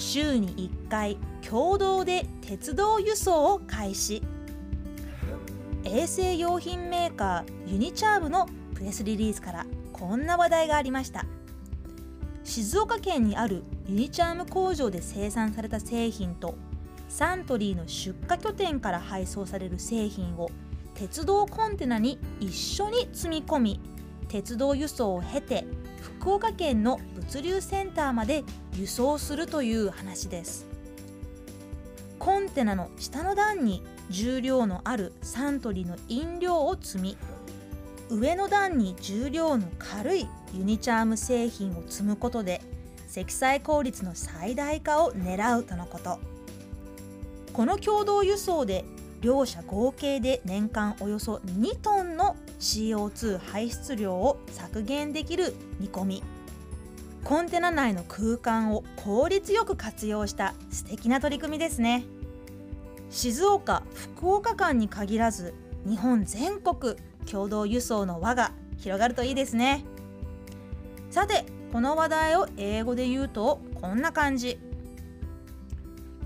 週に1回共同で鉄道輸送を開始。衛生用品メーカーユニチャームのプレスリリースからこんな話題がありました。静岡県にあるユニチャーム工場で生産された製品とサントリーの出荷拠点から配送される製品を鉄道コンテナに一緒に積み込み鉄道輸送を経て福岡県の物流センターまで輸送するという話です。コンテナの下の段に重量のあるサントリーの飲料を積み上の段に重量の軽いユニチャーム製品を積むことで積載効率の最大化を狙うとのこと。この共同輸送で両者合計で年間およそ2トンの CO2 排出量を削減できる見込み。コンテナ内の空間を効率よく活用した素敵な取り組みですね。静岡福岡間に限らず日本全国共同輸送の輪が広がるといいですね。さてこの話題を英語で言うとこんな感じ。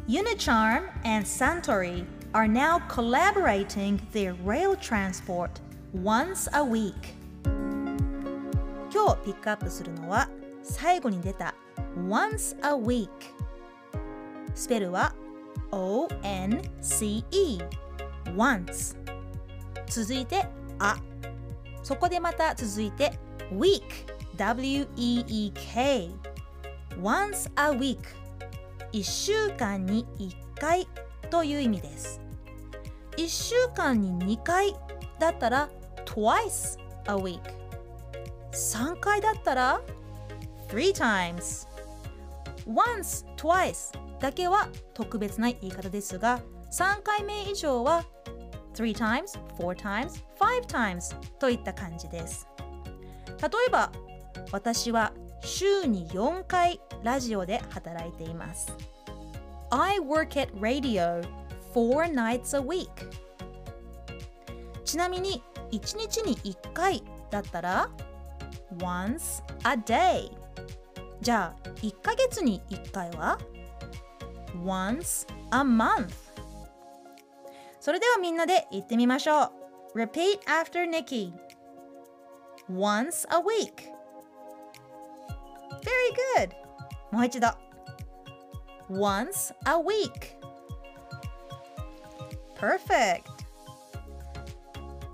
Unicharm and Suntory are now collaborating their rail transport once a week. 今日ピックアップするのは最後に出た once a week スペルは ONCE once 続いてあ。そこでまた続いて week W-E-E-K once a week 1週間に1回という意味です。1週間に2回だったら twice a week 3回だったら three times once, twice だけは特別な言い方ですが3回目以上は three times, four times, five times といった感じです例えば私は週に4回ラジオで働いています I work at radio four nights a week ちなみに1日に1回だったら once a day じゃあ1ヶ月に1回は once a month それではみんなで言ってみましょう Repeat after Nikki Once a week Very good もう一度 Once a week Perfect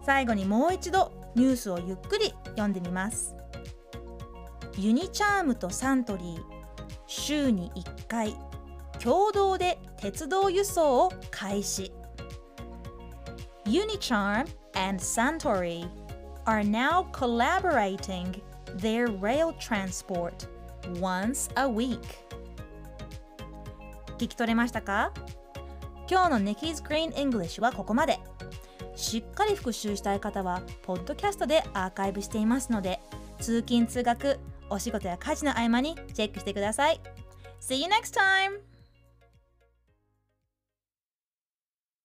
最後にもう一度ニュースをゆっくり読んでみますユニチャームとサントリー週に1回共同で鉄道輸送を開始。ユニチャーム and サントリー are now collaborating their rail transport once a week. 聞き取れましたか？今日の Nikki's Green English はここまで。しっかり復習したい方はポッドキャストでアーカイブしていますので通勤通学お仕事や家事の合間にチェックしてください See you next time!